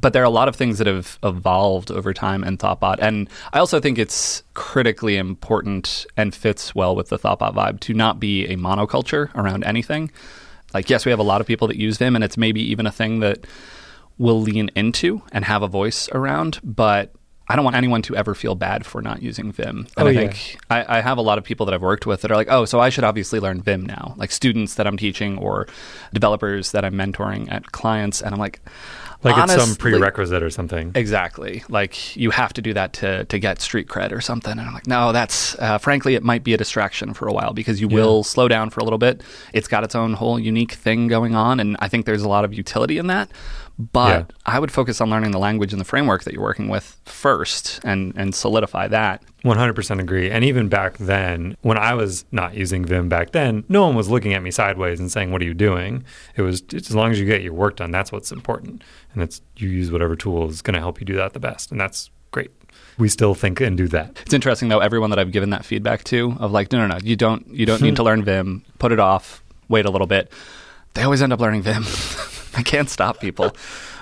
[SPEAKER 1] but there are a lot of things that have evolved over time in Thoughtbot, and I also think it's critically important and fits well with the Thoughtbot vibe to not be a monoculture around anything. Like, yes, we have a lot of people that use Vim, and it's maybe even a thing that we'll lean into and have a voice around, but I don't want anyone to ever feel bad for not using Vim. And
[SPEAKER 2] Oh,
[SPEAKER 1] I
[SPEAKER 2] yeah.
[SPEAKER 1] think I, I have a lot of people that I've worked with that are like, oh, so I should obviously learn Vim now, like students that I'm teaching or developers that I'm mentoring at clients. And I'm like,
[SPEAKER 2] Like it's some prerequisite or something.
[SPEAKER 1] Exactly. Like you have to do that to, to get street cred or something. And I'm like, no, that's uh, frankly, it might be a distraction for a while because you will slow down for a little bit. It's got its own whole unique thing going on. And I think there's a lot of utility in that. But
[SPEAKER 2] Yeah.
[SPEAKER 1] I would focus on learning the language and the framework that you're working with first and, and solidify that.
[SPEAKER 2] 100% agree. And even back then, when I was not using Vim back then, no one was looking at me sideways and saying, What are you doing? It was as long as you get your work done, that's what's important. And it's you use whatever tool is going to help you do that the best. And that's great. We still think and do that.
[SPEAKER 1] It's interesting though, everyone that I've given that feedback to of like, no, no, no, you don't, you don't need to learn Vim, put it off, wait a little bit. They always end up learning Vim. I can't stop people.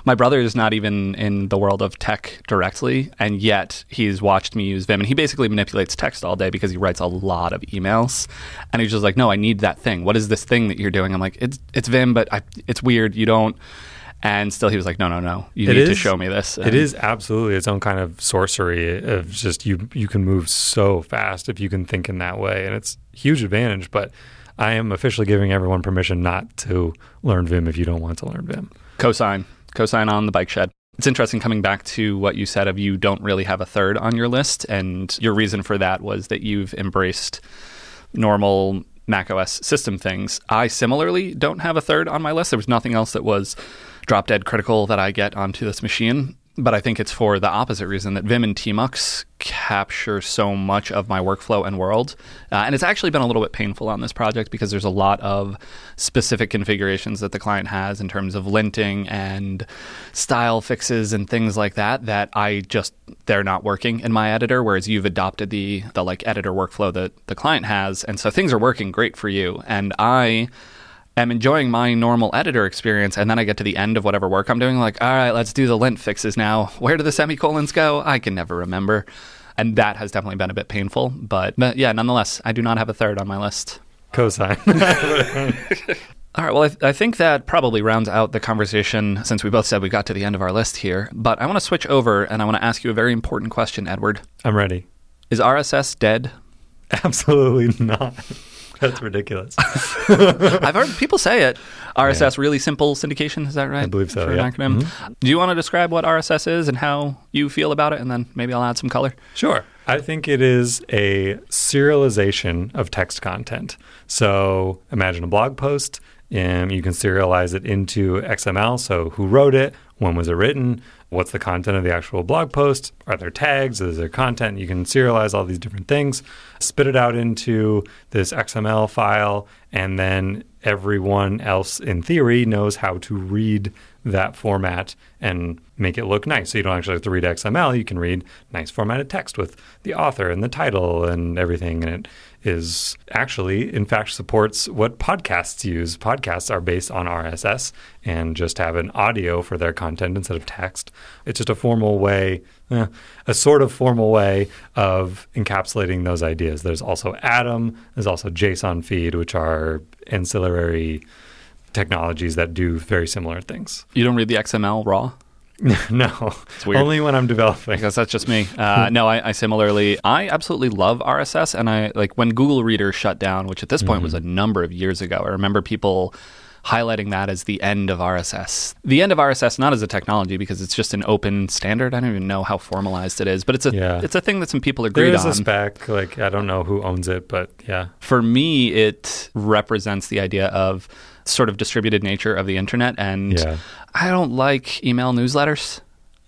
[SPEAKER 1] My brother is not even in the world of tech directly, and yet he's watched me use Vim, and he basically manipulates text all day because he writes a lot of emails. And he's just like, "No, I need that thing. What is this thing that you're doing?" I'm like, "It's it's Vim, but I, it's weird. You don't." And still, he was like, "No, no, no. You
[SPEAKER 2] It
[SPEAKER 1] need to show me this."
[SPEAKER 2] It
[SPEAKER 1] And-
[SPEAKER 2] is absolutely its own kind of sorcery of just you you can move so fast if you can think in that way and it's a huge advantage but I am officially giving everyone permission not to learn Vim if you don't want to learn Vim.
[SPEAKER 1] Cosign, cosign on the bike shed. It's interesting coming back to what you said of you don't really have a third on your list. And your reason for that was that you've embraced normal macOS system things. I similarly don't have a third on my list. There was nothing else that was drop dead critical that I get onto this machine. But I think it's for the opposite reason that Vim and Tmux capture so much of my workflow and world. Uh, and it's actually been a little bit painful on this project because there's a lot of specific configurations that the client has in terms of linting and style fixes and things like that that I just they're not working in my editor whereas you've adopted the the like editor workflow that the client has and so things are working great for you and I am enjoying my normal editor experience and then I get to the end of whatever work I'm doing like all right let's do the lint fixes now where do the semicolons go I can never remember and that has definitely been a bit painful but, but yeah nonetheless I do not have a third on my list
[SPEAKER 2] Cosign.
[SPEAKER 1] all right. Well, I, th- I think that probably rounds out the conversation since we both said we got to the end of our list here. But I want to switch over and I want to ask you a very important question, Edward.
[SPEAKER 2] I'm ready.
[SPEAKER 1] Is RSS dead?
[SPEAKER 2] Absolutely not. That's ridiculous.
[SPEAKER 1] I've heard people say it. RSS, really simple syndication. Is that right?
[SPEAKER 2] I believe so,
[SPEAKER 1] For
[SPEAKER 2] yeah.
[SPEAKER 1] an acronym. Mm-hmm. Do you want to describe what RSS is and how you feel about it? And then maybe I'll add some color.
[SPEAKER 2] Sure. I think it is a serialization of text content. So imagine a blog post, and you can serialize it into XML. So who wrote it? When was it written? What's the content of the actual blog post? Are there tags? Is there content? You can serialize all these different things, spit it out into this XML file, and then everyone else in theory knows how to read that format and make it look nice. So you don't actually have to read XML. You can read nice formatted text with the author and the title and everything. And it is actually, in fact, supports what podcasts use. Podcasts are based on RSS and just have an audio for their content instead of text. It's just a formal way, eh, a sort of formal way of encapsulating those ideas. There's also Atom, there's also JSON feed, which are ancillary technologies that do very similar things.
[SPEAKER 1] You don't read the XML raw?
[SPEAKER 2] no,
[SPEAKER 1] weird.
[SPEAKER 2] only when I'm developing.
[SPEAKER 1] because that's just me. Uh, no, I, I similarly, I absolutely love RSS, and I like when Google Reader shut down, which at this point was a number of years ago. I remember people highlighting that as the end of RSS. The end of RSS, not as a technology, because it's just an open standard. I don't even know how formalized it is, but it's a
[SPEAKER 2] Yeah.
[SPEAKER 1] it's a thing that some people
[SPEAKER 2] There
[SPEAKER 1] agreed
[SPEAKER 2] is
[SPEAKER 1] on.
[SPEAKER 2] a spec, like I don't know who owns it, but yeah,
[SPEAKER 1] For me, it represents the idea of sort of distributed nature of the internet, and
[SPEAKER 2] Yeah.
[SPEAKER 1] I don't like email newsletters.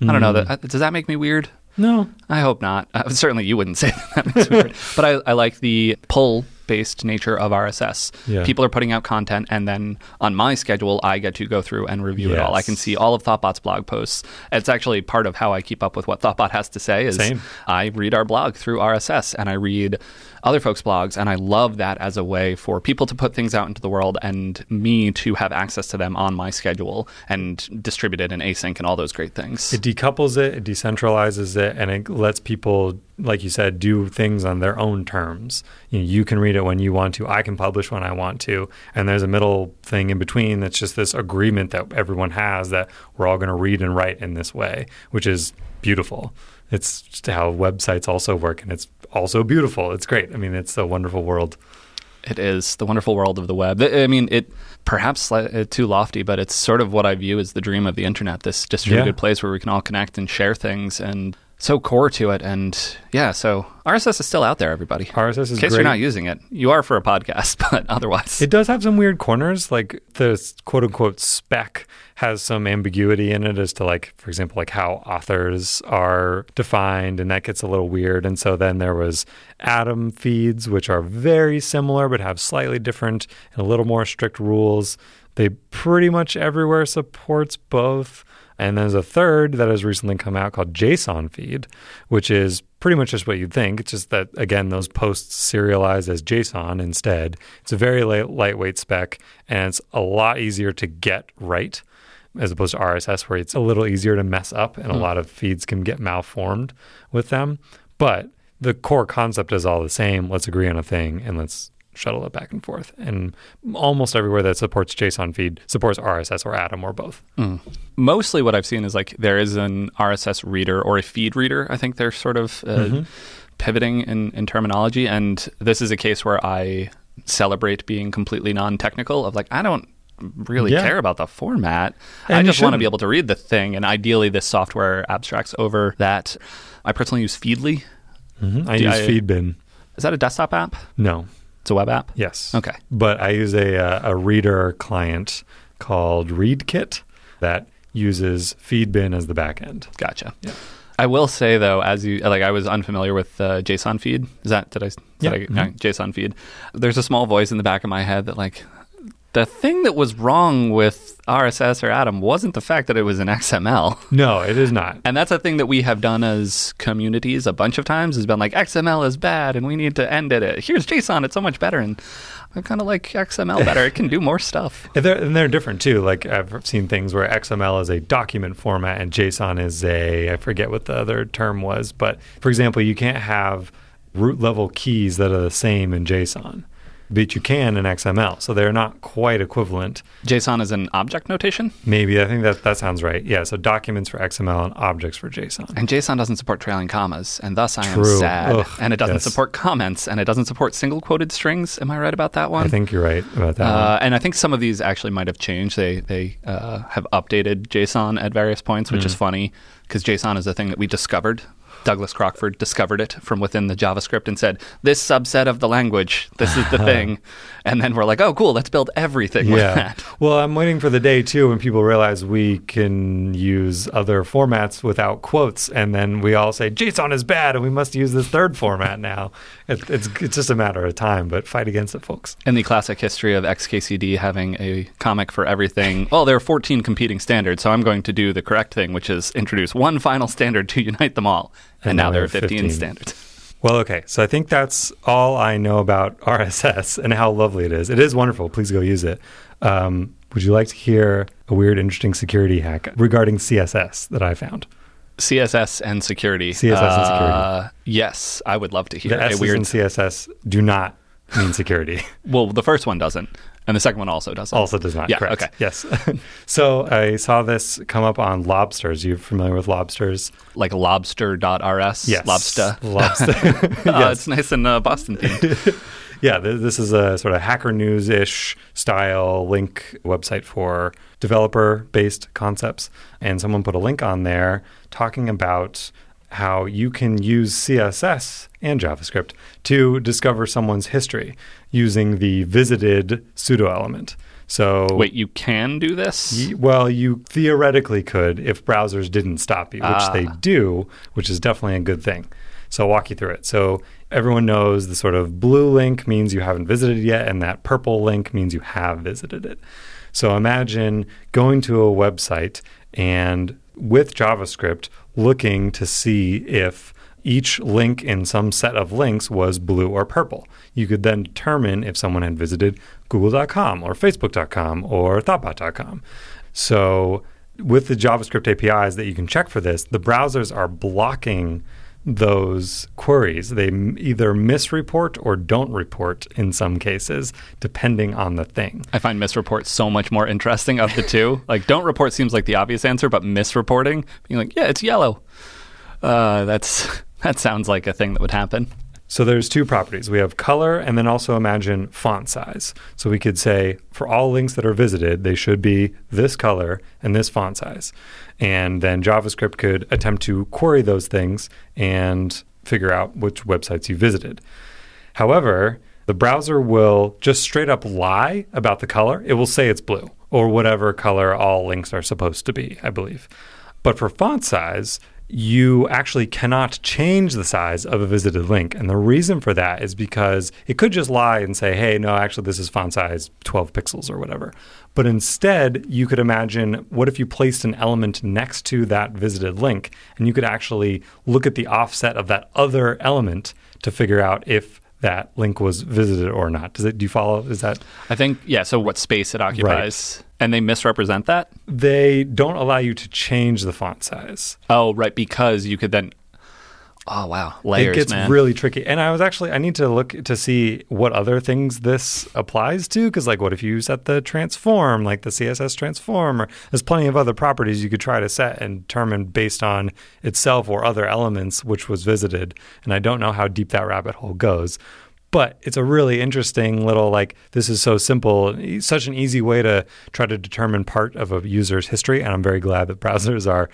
[SPEAKER 1] I don't know.
[SPEAKER 2] Mm.
[SPEAKER 1] That, does that make me weird?
[SPEAKER 2] no,
[SPEAKER 1] I hope not. Uh, certainly, you wouldn't say that. Makes me weird. but I, I like the pull based nature of RSS.
[SPEAKER 2] Yeah.
[SPEAKER 1] People are putting out content, and then on my schedule, I get to go through and review it all. I can see all of Thoughtbot's blog posts. It's actually part of how I keep up with what Thoughtbot has to say. Is
[SPEAKER 2] Same.
[SPEAKER 1] I read our blog through RSS, and I read other folks' blogs, and I love that as a way for people to put things out into the world and me to have access to them on my schedule and distribute it in async and all those great things.
[SPEAKER 2] it decouples it, it decentralizes it, and it lets people, like you said, do things on their own terms. You, know, you can read it when you want to. I can publish when I want to, and there's a middle thing in between that's just this agreement that everyone has that we're all going to read and write in this way, which is beautiful. It's just how websites also work, and it's also beautiful. It's great. I mean, it's a wonderful world.
[SPEAKER 1] It is the wonderful world of the web. I mean, it perhaps uh, too lofty, but it's sort of what I view as the dream of the internet. This distributed
[SPEAKER 2] Yeah.
[SPEAKER 1] place where we can all connect and share things, and so core to it. And yeah, so RSS is still out there, everybody.
[SPEAKER 2] RSS is
[SPEAKER 1] In case
[SPEAKER 2] great.
[SPEAKER 1] you're not using it, you are for a podcast, but otherwise,
[SPEAKER 2] It does have some weird corners. Like the quote unquote spec has some ambiguity in it as to like, for example, like how authors are defined, and that gets a little weird. And so then there was Atom feeds, which are very similar but have slightly different and a little more strict rules. They pretty much everywhere supports both. And then there's a third that has recently come out called JSON feed, which is pretty much just what you'd think. It's just that, again, those posts serialize as JSON instead. It's a very light, lightweight spec, and it's a lot easier to get right as opposed to RSS, where it's a little easier to mess up and a hmm. lot of feeds can get malformed with them. But the core concept is all the same. Let's agree on a thing and let's shuttle it back and forth. And almost everywhere that supports JSON feed supports RSS or Atom or both. Hmm.
[SPEAKER 1] Mostly what I've seen is like there is an RSS reader or a feed reader. I think they're sort of uh, mm-hmm. pivoting in, in terminology. And this is a case where I celebrate being completely non technical of like, I don't really
[SPEAKER 2] Yeah.
[SPEAKER 1] care about the format.
[SPEAKER 2] And
[SPEAKER 1] I just want to be able to read the thing. And ideally, this software abstracts over that. I personally use Feedly. Mm-hmm.
[SPEAKER 2] I
[SPEAKER 1] Do
[SPEAKER 2] use
[SPEAKER 1] I-
[SPEAKER 2] Feedbin.
[SPEAKER 1] Is that a desktop app?
[SPEAKER 2] No.
[SPEAKER 1] It's a web app?
[SPEAKER 2] Yes.
[SPEAKER 1] Okay.
[SPEAKER 2] But I use a, uh, a reader client called ReadKit that uses Feedbin as the backend.
[SPEAKER 1] Gotcha.
[SPEAKER 2] Yeah.
[SPEAKER 1] I will say though, as you like, I was unfamiliar with uh, JSON feed. Is that did I? Did
[SPEAKER 2] Yeah.
[SPEAKER 1] I
[SPEAKER 2] Mhm.
[SPEAKER 1] uh, JSON feed. There's a small voice in the back of my head that like. The thing that was wrong with RSS or Atom wasn't the fact that it was an XML.
[SPEAKER 2] No, it is not.
[SPEAKER 1] And that's a thing that we have done as communities a bunch of times has been like XML is bad and we need to end it. Here's JSON, it's so much better. And I kind of like XML better. It can do more stuff.
[SPEAKER 2] And they're, and they're different too. Like I've seen things where XML is a document format and JSON is a I forget what the other term was, but for example, you can't have root level keys that are the same in JSON, but you can in XML. So they're not quite equivalent.
[SPEAKER 1] JSON is an object notation,
[SPEAKER 2] Maybe I think that that sounds right. Yeah. So documents for XML and objects for JSON.
[SPEAKER 1] and JSON doesn't support trailing commas, and thus I am sad.
[SPEAKER 2] Ugh,
[SPEAKER 1] and it doesn't
[SPEAKER 2] yes.
[SPEAKER 1] support comments, and it doesn't support single quoted strings. Am I right about that one?
[SPEAKER 2] I think you're right about that.
[SPEAKER 1] Uh, and I think some of these actually might have changed. They they uh, have updated JSON at various points, which is funny because JSON is a thing that we discovered. Douglas Crockford discovered it from within the JavaScript and said, "This subset of the language, this is the uh-huh. thing." And then we're like, "Oh, cool! Let's build everything with that."
[SPEAKER 2] Well, I'm waiting for the day too when people realize we can use other formats without quotes, and then we all say JSON is bad, and we must use this third format now. It, it's it's just a matter of time, but fight against it, folks.
[SPEAKER 1] In the classic history of XKCD having a comic for everything, well, there are 14 competing standards, so I'm going to do the correct thing, which is introduce one final standard to unite them all. And,
[SPEAKER 2] And
[SPEAKER 1] now
[SPEAKER 2] now
[SPEAKER 1] there are 15,
[SPEAKER 2] 15.
[SPEAKER 1] standards.
[SPEAKER 2] Well, okay, so I think that's all I know about RSS and how lovely it is. It is wonderful. Please go use it. Um, would you like to hear a weird, interesting security hack regarding CSS that I found?
[SPEAKER 1] CSS and security.
[SPEAKER 2] CSS and security.
[SPEAKER 1] Uh, yes, I would love to hear
[SPEAKER 2] The
[SPEAKER 1] a
[SPEAKER 2] S's
[SPEAKER 1] weird.
[SPEAKER 2] in CSS do not mean security.
[SPEAKER 1] well, the first one doesn't, and the second one also doesn't.
[SPEAKER 2] also does not.
[SPEAKER 1] Yeah,
[SPEAKER 2] correct.
[SPEAKER 1] okay.
[SPEAKER 2] Yes. so I saw this come up on Lobsters. You familiar with Lobsters?
[SPEAKER 1] like lobste.rs.
[SPEAKER 2] Yes.
[SPEAKER 1] Lobster.
[SPEAKER 2] Lobster.
[SPEAKER 1] Oh,
[SPEAKER 2] yes.
[SPEAKER 1] it's nice and uh, Boston themed.
[SPEAKER 2] Yeah, th- this is a sort of Hacker News ish style link website for developer based concepts. And someone put a link on there talking about how you can use CSS and JavaScript to discover someone's history using the visited pseudo element. So,
[SPEAKER 1] Wait, you can do this?
[SPEAKER 2] Y- Well, you theoretically could if browsers didn't stop you, which
[SPEAKER 1] Ah.
[SPEAKER 2] they do, which is definitely a good thing. So I'll walk you through it. So everyone knows the sort of blue link means you haven't visited it yet, and that purple link means you have visited it. So imagine going to a website and with JavaScript looking to see if each link in some set of links was blue or purple. You could then determine if someone had visited google.com or facebook.com or thoughtbot.com. So with the JavaScript APIs that you can check for this, the browsers are blocking those queries. They either misreport or don't report in some cases, depending on the thing.
[SPEAKER 1] I find misreport so much more interesting of the two. like, don't report seems like the obvious answer, but misreporting, being like, yeah, it's yellow. Uh, that's that sounds like a thing that would happen.
[SPEAKER 2] So there's two properties. We have color and then also imagine font size. So we could say for all links that are visited, they should be this color and this font size. And then JavaScript could attempt to query those things and figure out which websites you visited. However, the browser will just straight up lie about the color. It will say it's blue or whatever color all links are supposed to be, I believe. But for font size, you actually cannot change the size of a visited link. And the reason for that is because it could just lie and say, hey, no, actually, this is font size 12 pixels or whatever. But instead, you could imagine what if you placed an element next to that visited link and you could actually look at the offset of that other element to figure out if that link was visited or not. Does it do you follow? Is that
[SPEAKER 1] I think, yeah, so what space it occupies. And they misrepresent that?
[SPEAKER 2] They don't allow you to change the font size.
[SPEAKER 1] Oh, right, because you could then. Oh wow, layers,
[SPEAKER 2] it gets
[SPEAKER 1] man.
[SPEAKER 2] really tricky. And I was actually I need to look to see what other things this applies to because like what if you set the transform like the CSS transform or there's plenty of other properties you could try to set and determine based on itself or other elements which was visited. And I don't know how deep that rabbit hole goes. But it's a really interesting little like this is so simple, such an easy way to try to determine part of a user's history. And I'm very glad that browsers are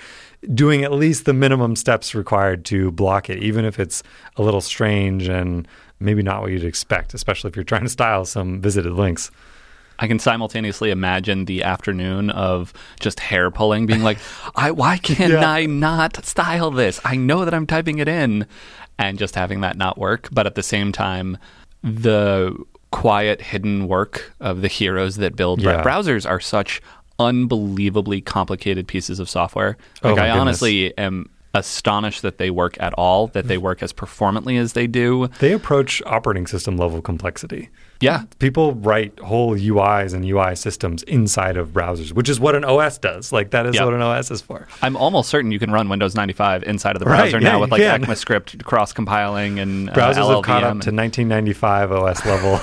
[SPEAKER 2] doing at least the minimum steps required to block it, even if it's a little strange and maybe not what you'd expect, especially if you're trying to style some visited links.
[SPEAKER 1] I can simultaneously imagine the afternoon of just hair pulling, being like, "I why can
[SPEAKER 2] Yeah.
[SPEAKER 1] I not style this? I know that I'm typing it in," and just having that not work. But at the same time, the quiet, hidden work of the heroes that build
[SPEAKER 2] Yeah.
[SPEAKER 1] browsers are such unbelievably complicated pieces of software.
[SPEAKER 2] Oh,
[SPEAKER 1] Like
[SPEAKER 2] my
[SPEAKER 1] I
[SPEAKER 2] goodness.
[SPEAKER 1] honestly am astonished that they work at all, that they work as performantly as they do.
[SPEAKER 2] They approach operating system level complexity.
[SPEAKER 1] Yeah,
[SPEAKER 2] People write whole UIs and UI systems inside of browsers, which is what an OS does. Like that is
[SPEAKER 1] Yep.
[SPEAKER 2] what an OS is for.
[SPEAKER 1] I'm almost certain you can run Windows 95 inside of the
[SPEAKER 2] Right,
[SPEAKER 1] browser
[SPEAKER 2] yeah,
[SPEAKER 1] now with like
[SPEAKER 2] can.
[SPEAKER 1] ECMAScript cross compiling and uh,
[SPEAKER 2] Browsers have caught up to 1995 OS level.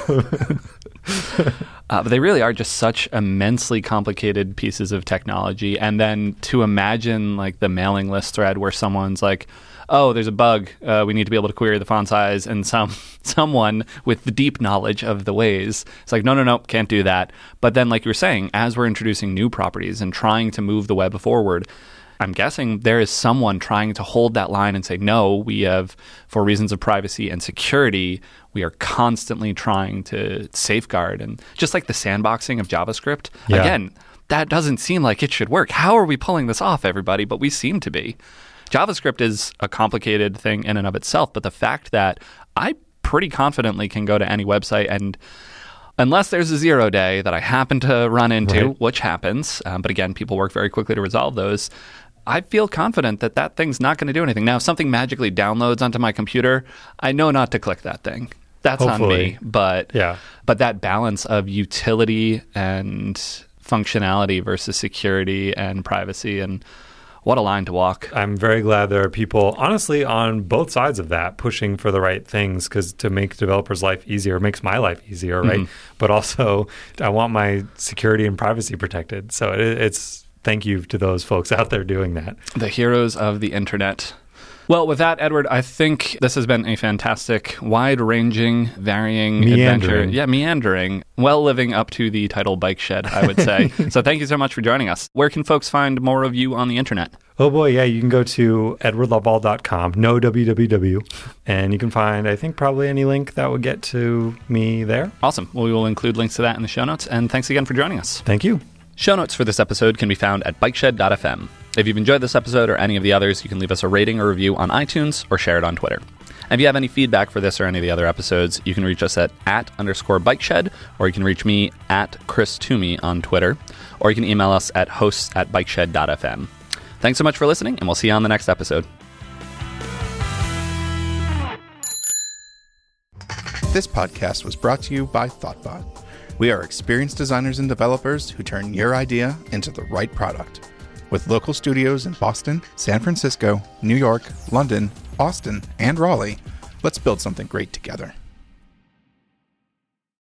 [SPEAKER 1] Uh, but they really are just such immensely complicated pieces of technology. And then to imagine like the mailing list thread where someone's like, "Oh, there's a bug. Uh, we need to be able to query the font size," and some someone with the deep knowledge of the ways, it's like, "No, no, no, can't do that." But then, like you were saying, as we're introducing new properties and trying to move the web forward. I'm guessing there is someone trying to hold that line and say, no, we have, for reasons of privacy and security, we are constantly trying to safeguard. And just like the sandboxing of JavaScript,
[SPEAKER 2] Yeah.
[SPEAKER 1] again, that doesn't seem like it should work. How are we pulling this off, everybody? But we seem to be. JavaScript is a complicated thing in and of itself, but the fact that I pretty confidently can go to any website and unless there's a zero day that I happen to run into,
[SPEAKER 2] Right.
[SPEAKER 1] which happens, um, but again, people work very quickly to resolve those. I feel confident that that thing's not going to do anything. Now, if something magically downloads onto my computer, I know not to click that thing. That's on me. But
[SPEAKER 2] Yeah.
[SPEAKER 1] but that balance of utility and functionality versus security and privacy and what a line to walk.
[SPEAKER 2] I'm very glad there are people, honestly, on both sides of that, pushing for the right things because to make developers' life easier makes my life easier, right?
[SPEAKER 1] Mm-hmm.
[SPEAKER 2] But also, I want my security and privacy protected. So it, it's thank you to those folks out there doing that.
[SPEAKER 1] The heroes of the internet. Well, with that, Edward, I think this has been a fantastic, wide ranging, varying adventure. Yeah, meandering. Well living up to the title Bike Shed, I would say. so thank you so much for joining us. Where can folks find more of you on the internet?
[SPEAKER 2] Oh boy, yeah, you can go to edwardloveall.com, no www, and you can find, I think, probably any link that would get to me there.
[SPEAKER 1] Awesome. Well, we will include links to that in the show notes. And thanks again for joining us.
[SPEAKER 2] Thank you.
[SPEAKER 1] Show notes for this episode can be found at bikeshed.fm. If you've enjoyed this episode or any of the others, you can leave us a rating or review on iTunes or share it on Twitter. And if you have any feedback for this or any of the other episodes, you can reach us at at underscore bikeshed, or you can reach me at Chris Toomey on Twitter, or you can email us at hosts at bikeshed.fm. Thanks so much for listening, and we'll see you on the next episode.
[SPEAKER 3] This podcast was brought to you by Thoughtbot. We are experienced designers and developers who turn your idea into the right product. With local studios in Boston, San Francisco, New York, London, Austin, and Raleigh, let's build something great together.